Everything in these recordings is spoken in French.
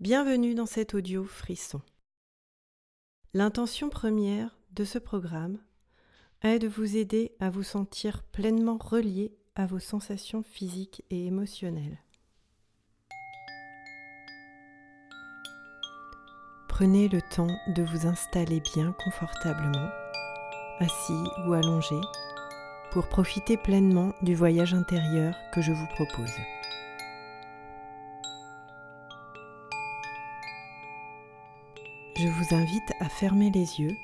Bienvenue dans cet audio frisson. L'intention première de ce programme est de vous aider à vous sentir pleinement relié à vos sensations physiques et émotionnelles. Prenez le temps de vous installer bien confortablement, assis ou allongé, pour profiter pleinement du voyage intérieur que je vous propose. Je vous invite à fermer les yeux,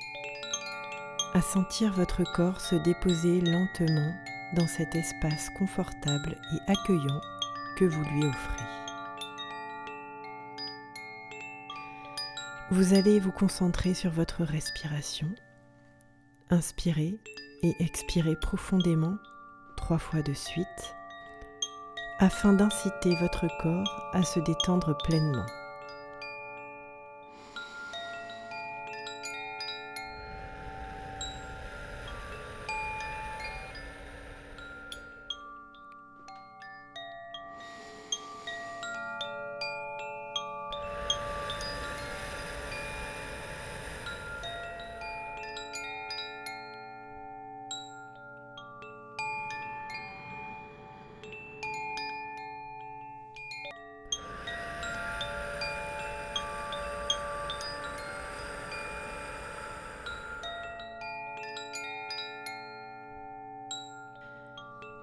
à sentir votre corps se déposer lentement dans cet espace confortable et accueillant que vous lui offrez. Vous allez vous concentrer sur votre respiration. Inspirez et expirez profondément trois fois de suite afin d'inciter votre corps à se détendre pleinement.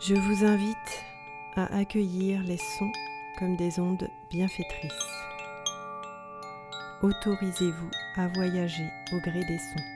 Je vous invite à accueillir les sons comme des ondes bienfaitrices. Autorisez-vous à voyager au gré des sons.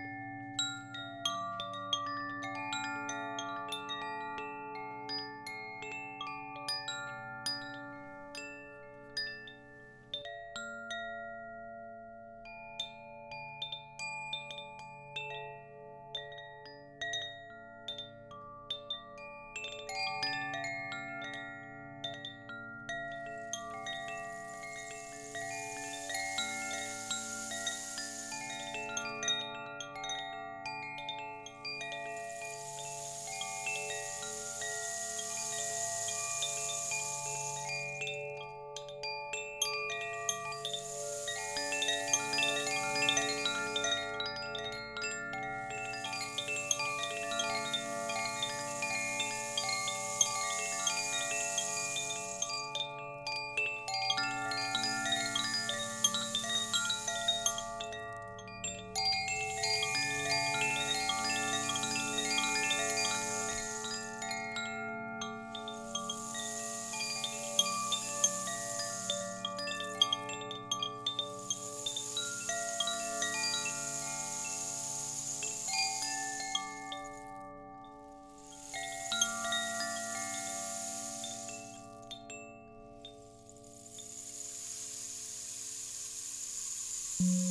you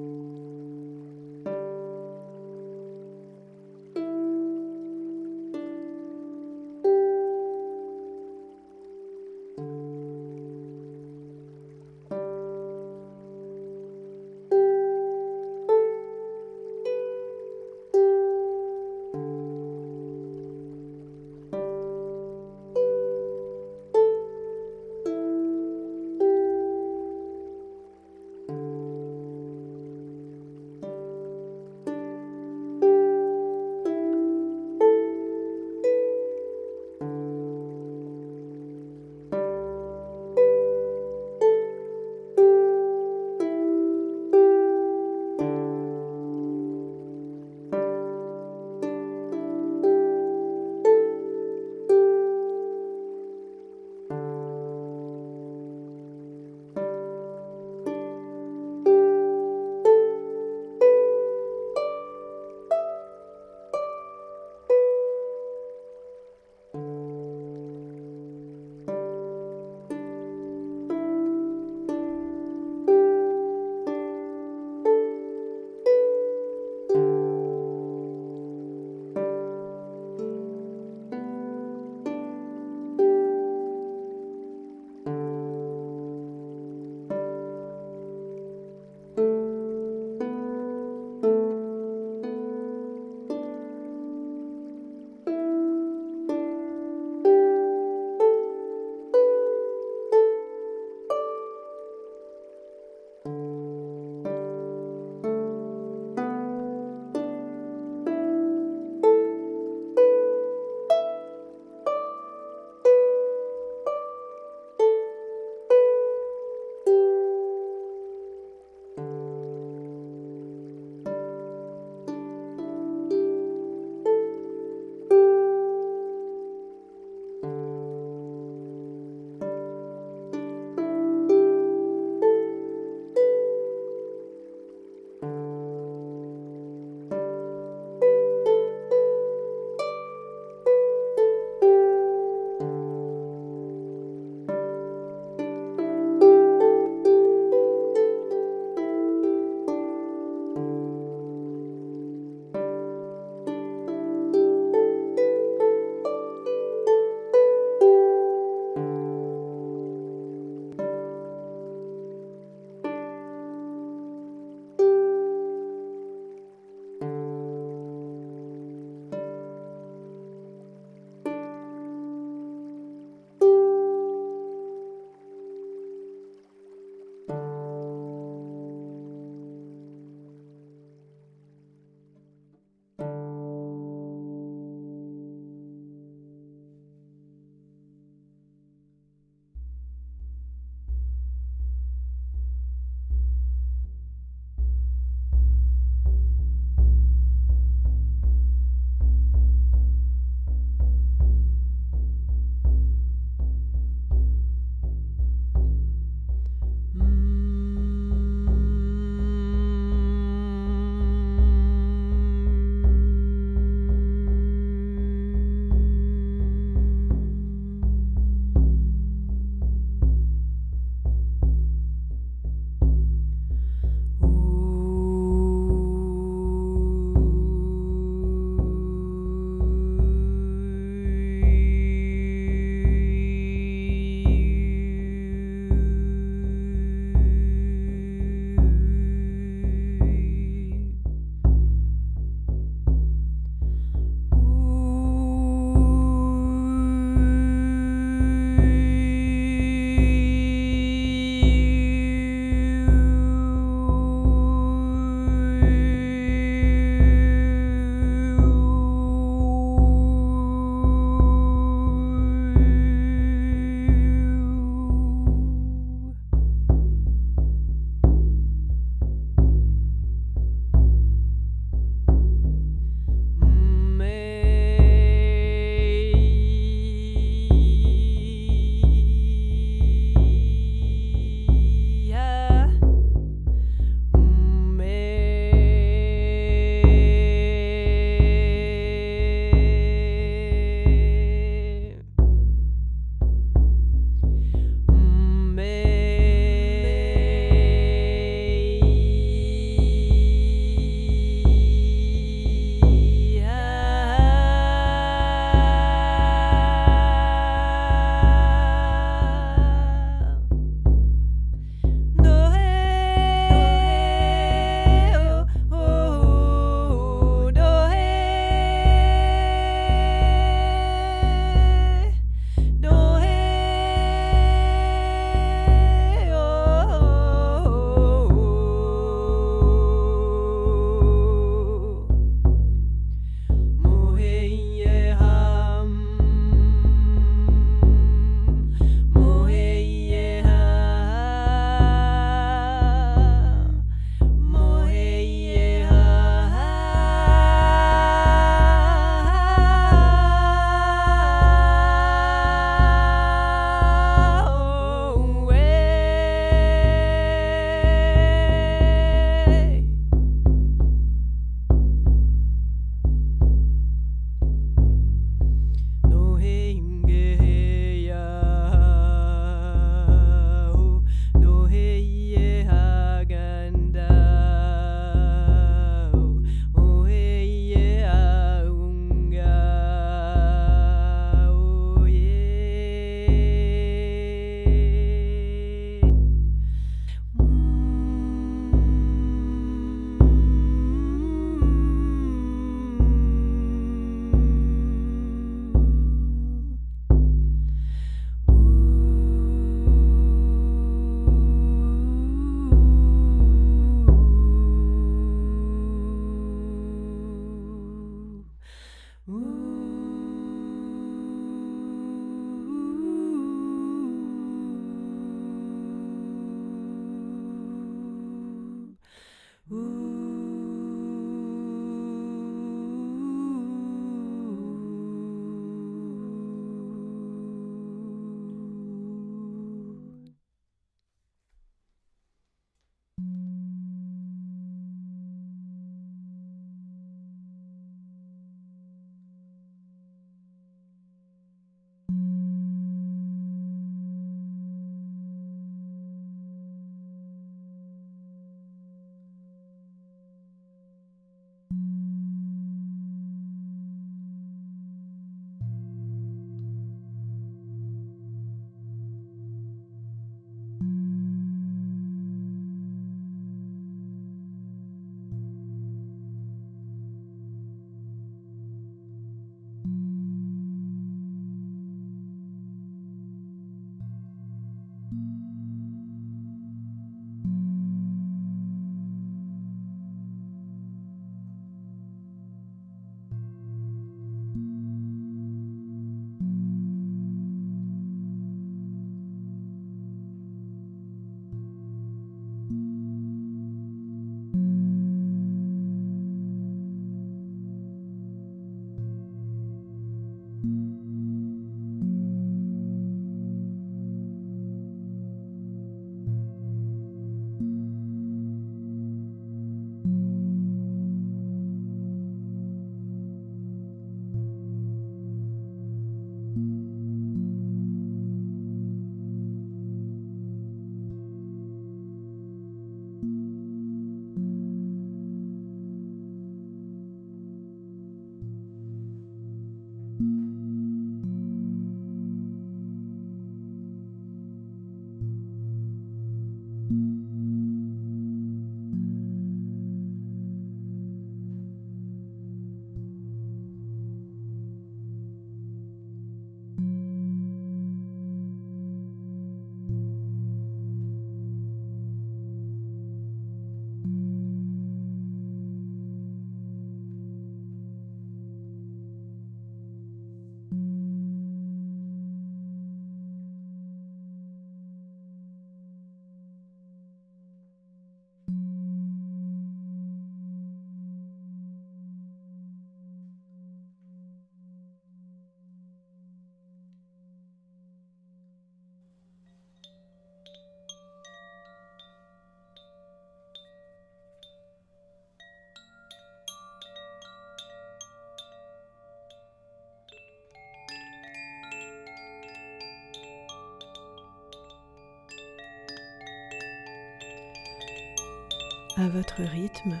à votre rythme,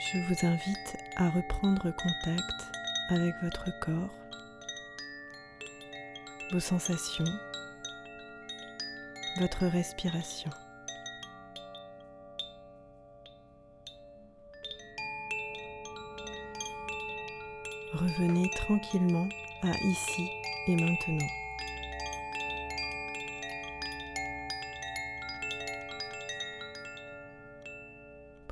je vous invite à reprendre contact avec votre corps, vos sensations, votre respiration. Revenez tranquillement à ici et maintenant.